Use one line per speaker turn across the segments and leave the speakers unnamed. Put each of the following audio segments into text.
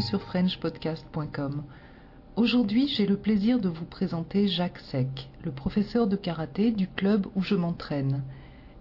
sur FrenchPodcast.com. Aujourd'hui, j'ai le plaisir de vous présenter Jacques Sec, le professeur de karaté du club où je m'entraîne.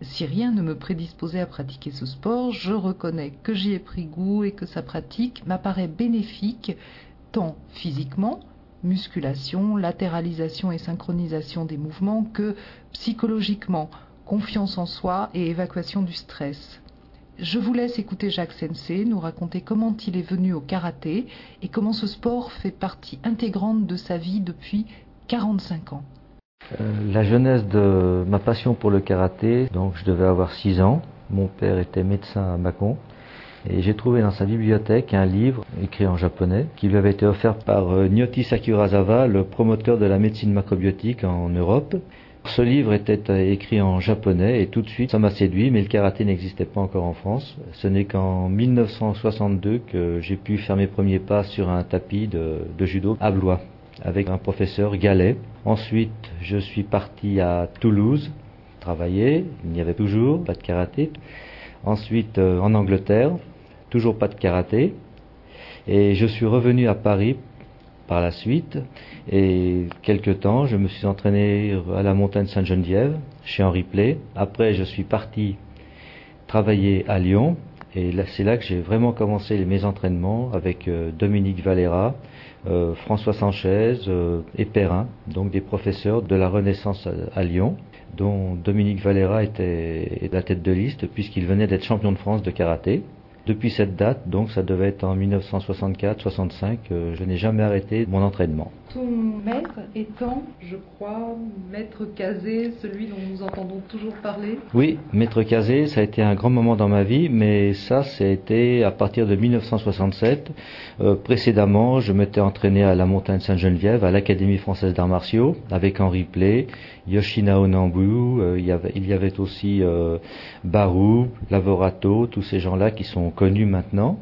Si rien ne me prédisposait à pratiquer ce sport, je reconnais que j'y ai pris goût et que sa pratique m'apparaît bénéfique tant physiquement, musculation, latéralisation et synchronisation des mouvements, que psychologiquement, confiance en soi et évacuation du stress. Je vous laisse écouter Jacques Sensei nous raconter comment il est venu au karaté et comment ce sport fait partie intégrante de sa vie depuis 45 ans.
Euh, la jeunesse de ma passion pour le karaté, donc je devais avoir 6 ans. Mon père était médecin à Mâcon. Et j'ai trouvé dans sa bibliothèque un livre écrit en japonais qui lui avait été offert par euh, Nyoti Sakurazawa, le promoteur de la médecine macrobiotique en Europe. Ce livre était euh, écrit en japonais et tout de suite ça m'a séduit, mais le karaté n'existait pas encore en France. Ce n'est qu'en 1962 que j'ai pu faire mes premiers pas sur un tapis de, judo à Blois avec un professeur Gallet. Ensuite, je suis parti à Toulouse travailler, il n'y avait toujours pas de karaté. Ensuite, euh, en Angleterre, toujours pas de karaté. Et je suis revenu à Paris par la suite. Et quelque temps, je me suis entraîné à la montagne Sainte-Geneviève, chez Henri Play. Après, je suis parti travailler à Lyon. Et c'est là que j'ai vraiment commencé mes entraînements avec euh, Dominique Valera, euh, François Sanchez euh, et Perrin, donc des professeurs de la Renaissance à, Lyon, dont Dominique Valera était la tête de liste puisqu'il venait d'être champion de France de karaté. Depuis cette date, donc ça devait être en 1964-65, euh, je n'ai jamais arrêté mon entraînement.
Ton maître étant, je crois, maître Casé, celui dont nous entendons toujours parler?
Oui, maître Casé, ça a été un grand moment dans ma vie, mais ça, c'était à partir de 1967. Euh, précédemment, je m'étais entraîné à la montagne Sainte-Geneviève, à l'Académie française d'arts martiaux, avec Henri Play, Yoshina Onambu, euh, il, y avait, il y avait aussi Barou, Lavorato, tous ces gens-là qui sont connus maintenant.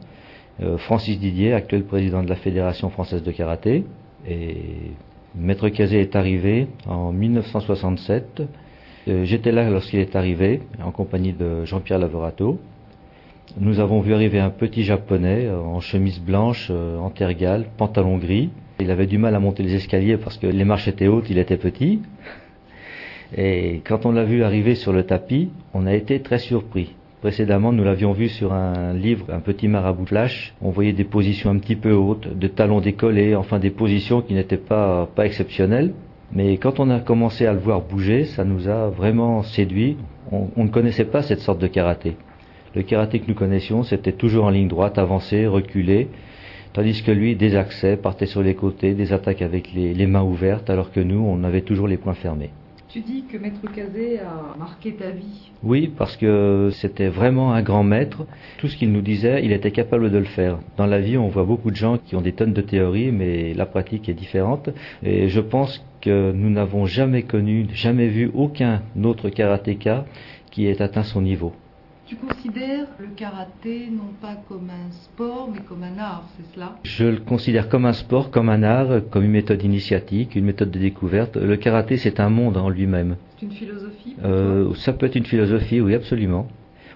Euh, Francis Didier, actuel président de la Fédération française de karaté. Et Maître Cazé est arrivé en 1967. J'étais là lorsqu'il est arrivé, en compagnie de Jean-Pierre Lavorato. Nous avons vu arriver un petit japonais en chemise blanche, en tergale, pantalon gris. Il avait du mal à monter les escaliers parce que les marches étaient hautes, il était petit. Et quand on l'a vu arriver sur le tapis, on a été très surpris. Précédemment, nous l'avions vu sur un livre, un petit marabout flash. On voyait des positions un petit peu hautes, de talons décollés, enfin des positions qui n'étaient pas, exceptionnelles. Mais quand on a commencé à le voir bouger, ça nous a vraiment séduit. On, ne connaissait pas cette sorte de karaté. Le karaté que nous connaissions, c'était toujours en ligne droite, avancé, reculé, tandis que lui, des accès, partait sur les côtés, des attaques avec les mains ouvertes, alors que nous, on avait toujours les poings fermés.
Tu dis que Maître Cazé a marqué ta vie.
Oui, parce que c'était vraiment un grand maître. Tout ce qu'il nous disait, il était capable de le faire. Dans la vie, on voit beaucoup de gens qui ont des tonnes de théories, mais la pratique est différente. Et je pense que nous n'avons jamais connu, jamais vu aucun autre karatéka qui ait atteint son niveau.
Tu considères le karaté non pas comme un sport, mais comme un art, c'est cela?
Je le considère comme un sport, comme un art, comme une méthode initiatique, une méthode de découverte. Le karaté, c'est un monde en lui-même.
C'est une philosophie
euh, Ça peut être une philosophie, oui, absolument.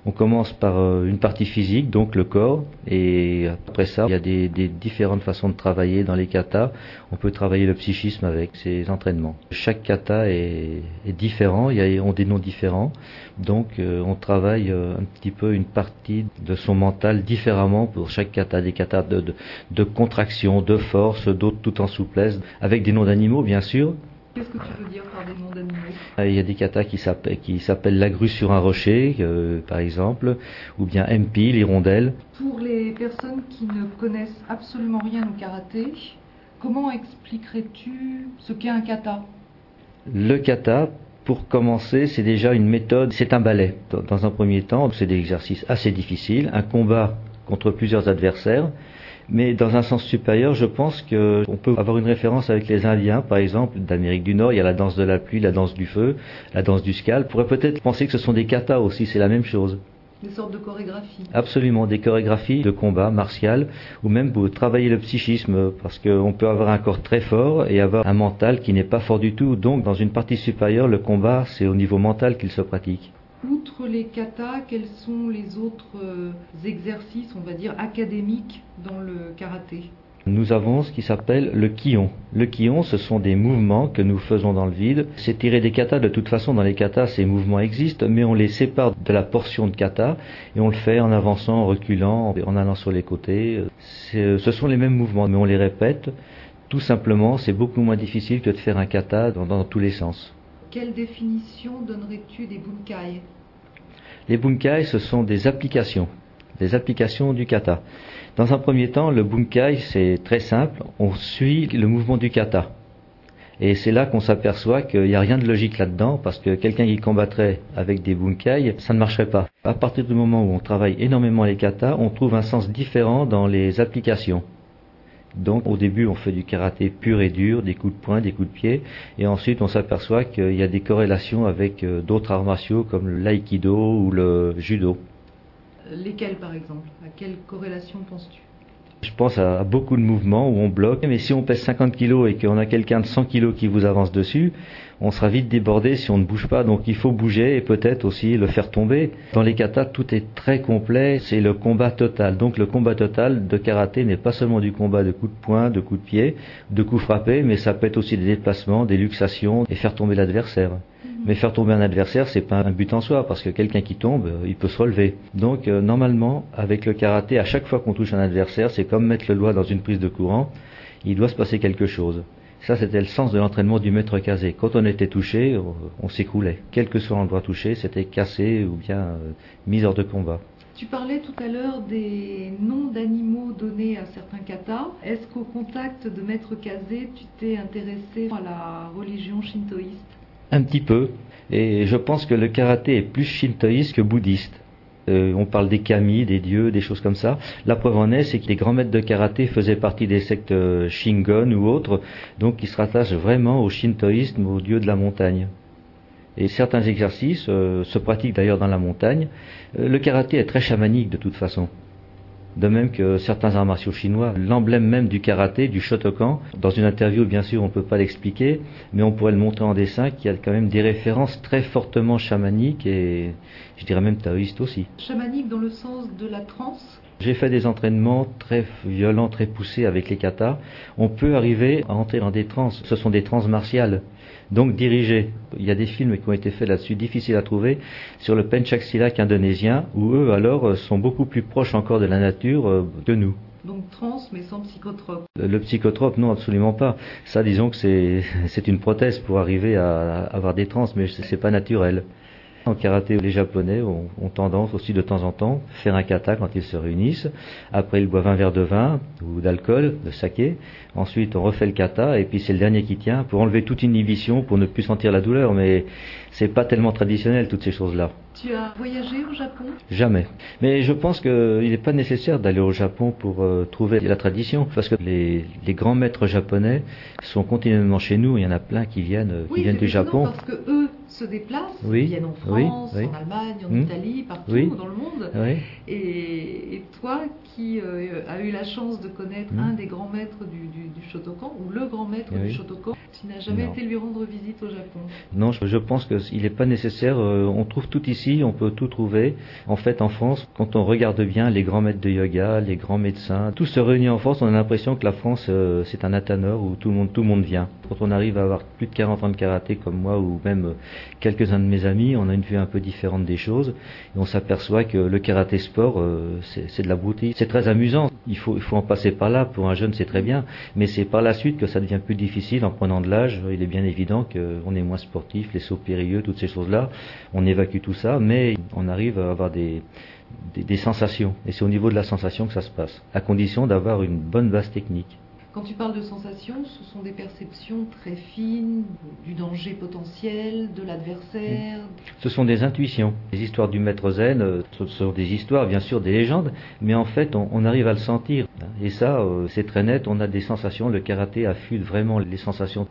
On commence par euh, une partie physique, donc le corps, et après ça, il y a des, différentes façons de travailler dans les katas. On peut travailler le psychisme avec ces entraînements. Chaque kata est, différent, il y a, ont des noms différents, donc euh, on travaille euh, un petit peu une partie de son mental différemment pour chaque kata, des katas de, contraction, de force, d'autres tout en souplesse, avec des noms d'animaux bien sûr,
Qu'est-ce que tu veux dire par des noms d'animaux?
Euh, Il y a des katas qui s'appellent la grue sur un rocher, euh, par exemple, ou bien MP, l'hirondelle.
Pour les personnes qui ne connaissent absolument rien au karaté, comment expliquerais-tu ce qu'est un kata?
Le kata, pour commencer, c'est déjà une méthode, c'est un ballet. Dans un premier temps, c'est des exercices assez difficiles, un combat contre plusieurs adversaires. Mais dans un sens supérieur, je pense qu'on peut avoir une référence avec les Indiens, par exemple, d'Amérique du Nord. Il y a la danse de la pluie, la danse du feu, la danse du skal. On pourrait peut-être penser que ce sont des katas aussi, c'est la même chose.
Des sortes de chorégraphies.
Absolument, des chorégraphies de combat martial, ou même pour travailler le psychisme, parce qu'on peut avoir un corps très fort et avoir un mental qui n'est pas fort du tout. Donc, dans une partie supérieure, le combat, c'est au niveau mental qu'il se pratique.
Outre les katas, quels sont les autres euh, exercices, on va dire, académiques dans le karaté?
Nous avons ce qui s'appelle le kion. Le kion, ce sont des mouvements que nous faisons dans le vide. C'est tiré des katas. De toute façon, dans les katas, ces mouvements existent, mais on les sépare de la portion de kata et on le fait en avançant, en reculant, en allant sur les côtés. Ce sont les mêmes mouvements, mais on les répète. Tout simplement, c'est beaucoup moins difficile que de faire un kata dans tous les sens.
Quelle définition donnerais-tu des bunkai?
Les bunkai, ce sont des applications, des applications du kata. Dans un premier temps, le bunkai, c'est très simple, on suit le mouvement du kata. Et c'est là qu'on s'aperçoit qu'il n'y a rien de logique là-dedans, parce que quelqu'un qui combattrait avec des bunkai, ça ne marcherait pas. À partir du moment où on travaille énormément les katas, on trouve un sens différent dans les applications. Donc au début on fait du karaté pur et dur, des coups de poing, des coups de pied, et ensuite on s'aperçoit qu'il y a des corrélations avec euh, d'autres arts martiaux comme l'aïkido ou le judo.
Lesquels par exemple? À quelle corrélation penses-tu?
Je pense à beaucoup de mouvements où on bloque, mais si on pèse 50 kg et qu'on a quelqu'un de 100 kg qui vous avance dessus, on sera vite débordé si on ne bouge pas. Donc il faut bouger et peut-être aussi le faire tomber. Dans les katas, tout est très complet, c'est le combat total. Donc le combat total de karaté n'est pas seulement du combat de coups de poing, de coups de pied, de coups frappés, mais ça peut être aussi des déplacements, des luxations et faire tomber l'adversaire. Mais faire tomber un adversaire, c'est pas un but en soi, parce que quelqu'un qui tombe, euh, il peut se relever. Donc euh, normalement, avec le karaté, à chaque fois qu'on touche un adversaire, c'est comme mettre le doigt dans une prise de courant. Il doit se passer quelque chose. Ça, c'était le sens de l'entraînement du maître casé. Quand on était touché, on, s'écroulait. Quel que soit l'endroit touché, c'était cassé ou bien euh, mis hors de combat.
Tu parlais tout à l'heure des noms d'animaux donnés à certains katas. Est-ce qu'au contact de maître casé, tu t'es intéressé à la religion shintoïste?
Un petit peu. Et je pense que le karaté est plus shintoïste que bouddhiste. Euh, on parle des kami, des dieux, des choses comme ça. La preuve en est, c'est que les grands maîtres de karaté faisaient partie des sectes euh, Shingon ou autres, donc ils se rattachent vraiment au shintoïsme, aux dieux de la montagne. Et certains exercices euh, se pratiquent d'ailleurs dans la montagne. le karaté est très chamanique de toute façon. De même que certains arts martiaux chinois, l'emblème même du karaté, du Shotokan, dans une interview bien sûr on ne peut pas l'expliquer, mais on pourrait le montrer en dessin, qu'il y a quand même des références très fortement chamaniques et je dirais même taoïstes aussi.
Chamanique dans le sens de la transe
j'ai fait des entraînements très violents, très poussés avec les katas. On peut arriver à entrer dans des trans. Ce sont des trans martiales donc dirigé. Il y a des films qui ont été faits là-dessus, difficiles à trouver, sur le Silak indonésien, où eux alors euh, sont beaucoup plus proches encore de la nature euh, que nous.
Donc trans, mais sans psychotrope.
Le, psychotrope, non, absolument pas. Ça, disons que c'est une prothèse pour arriver à, avoir des trans, mais c'est pas naturel. En karaté, les Japonais ont, tendance aussi de temps en temps à faire un kata quand ils se réunissent. Après, ils boivent un verre de vin ou d'alcool, de saké. Ensuite, on refait le kata et puis c'est le dernier qui tient pour enlever toute inhibition, pour ne plus sentir la douleur. Mais c'est pas tellement traditionnel toutes ces choses-là.
Tu as voyagé au Japon?
Jamais. Mais je pense qu'il n'est pas nécessaire d'aller au Japon pour euh, trouver la tradition, parce que les, grands maîtres japonais sont continuellement chez nous. Il y en a plein qui viennent, qui viennent du Japon.
Parce que eux se déplacent, ils viennent en France, en Allemagne, en hmm. Italie, partout dans le monde. Et, toi qui euh, as eu la chance de connaître hmm. un des grands maîtres du, Shotokan, ou le grand maître du Shotokan, tu n'as jamais été lui rendre visite au Japon?
Non, je, pense qu'il n'est pas nécessaire. Euh, on trouve tout ici, on peut tout trouver. En fait, en France, quand on regarde bien les grands maîtres de yoga, les grands médecins, tout se réunit en France, on a l'impression que la France, euh, c'est un athanor où tout le monde, tout le monde vient. Quand on arrive à avoir plus de 40 ans de karaté comme moi, ou même quelques-uns de mes amis, on a une vue un peu différente des choses et on s'aperçoit que le karaté sport, euh, c'est de la beauté. C'est très amusant. Il faut, il faut en passer par là. Pour un jeune, c'est très bien, mais c'est par la suite que ça devient plus difficile en prenant de l'âge. Il est bien évident qu'on est moins sportif, les sauts périlleux, toutes ces choses-là. On évacue tout ça, mais on arrive à avoir des, des, des sensations. Et c'est au niveau de la sensation que ça se passe, à condition d'avoir une bonne base technique.
Quand tu parles de sensations, ce sont des perceptions très fines du danger potentiel, de l'adversaire.
Ce sont des intuitions. Les histoires du maître zen, euh, ce sont des histoires, bien sûr, des légendes, mais en fait, on, arrive à le sentir. Et ça, euh, c'est très net, on a des sensations. Le karaté affûte vraiment les sensations.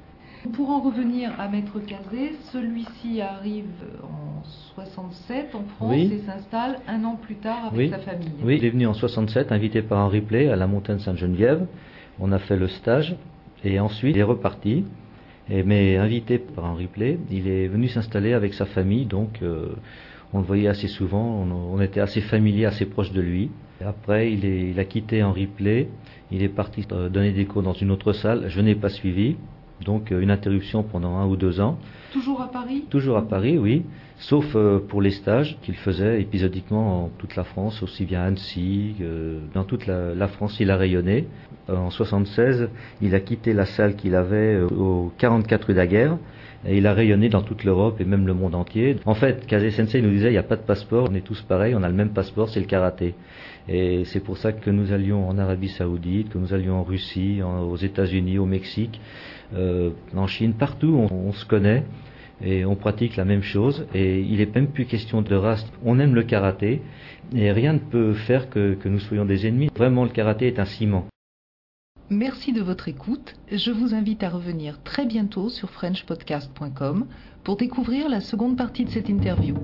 Pour en revenir à Maître Cazé, celui-ci arrive en 67 en France et s'installe un an plus tard avec sa famille.
Oui, il est venu en 67, invité par Henri Play à la montagne Sainte-Geneviève. On a fait le stage et ensuite il est reparti. Et, mais invité par un replay, il est venu s'installer avec sa famille, donc euh, on le voyait assez souvent, on, était assez familier, assez proche de lui. Après, il, est, il a quitté Henri Play, il est parti euh, donner des cours dans une autre salle, je n'ai pas suivi, donc euh, une interruption pendant un ou deux ans.
Toujours à Paris?
Toujours à Paris, oui, sauf euh, pour les stages qu'il faisait épisodiquement en toute la France, aussi bien à Annecy, dans toute la, la, France, il a rayonné. En 76, il a quitté la salle qu'il avait au 44 rue Daguerre, et il a rayonné dans toute l'Europe et même le monde entier. En fait, Kaze Sensei nous disait, il n'y a pas de passeport, on est tous pareils, on a le même passeport, c'est le karaté. Et c'est pour ça que nous allions en Arabie Saoudite, que nous allions en Russie, aux États-Unis, au Mexique, euh, en Chine, partout on, se connaît et on pratique la même chose. Et il n'est même plus question de race. On aime le karaté et rien ne peut faire que nous soyons des ennemis. Vraiment, le karaté est un ciment.
Merci de votre écoute. Je vous invite à revenir très bientôt sur frenchpodcast.com pour découvrir la seconde partie de cette interview.